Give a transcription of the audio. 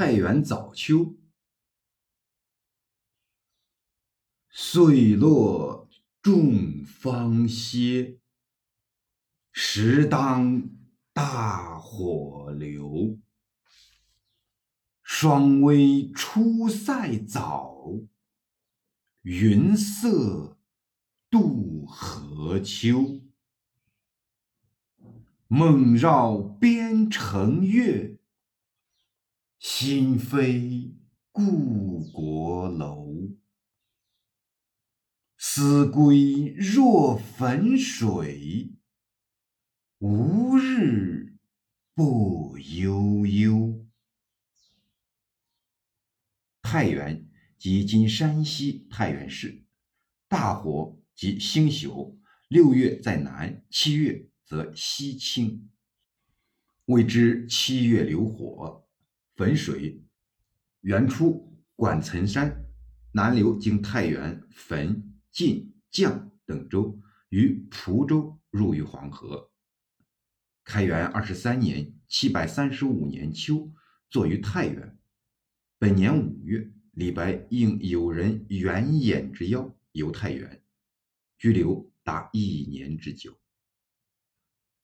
太原早秋，岁落众芳歇，时当大火流。霜微出塞早，云色渡河秋。梦绕边城月，心飞故国楼。思归若汾水，无日不悠悠。太原即今山西太原市，大火即星宿，六月在南，七月。则西倾，谓之七月流火。汾水源出管岑山，南流经太原、汾、晋、绛等州，于蒲州入于黄河。开元二十三年（七百三十五年）秋，作于太原。本年五月，李白应友人袁衍之邀游太原，居留达一年之久。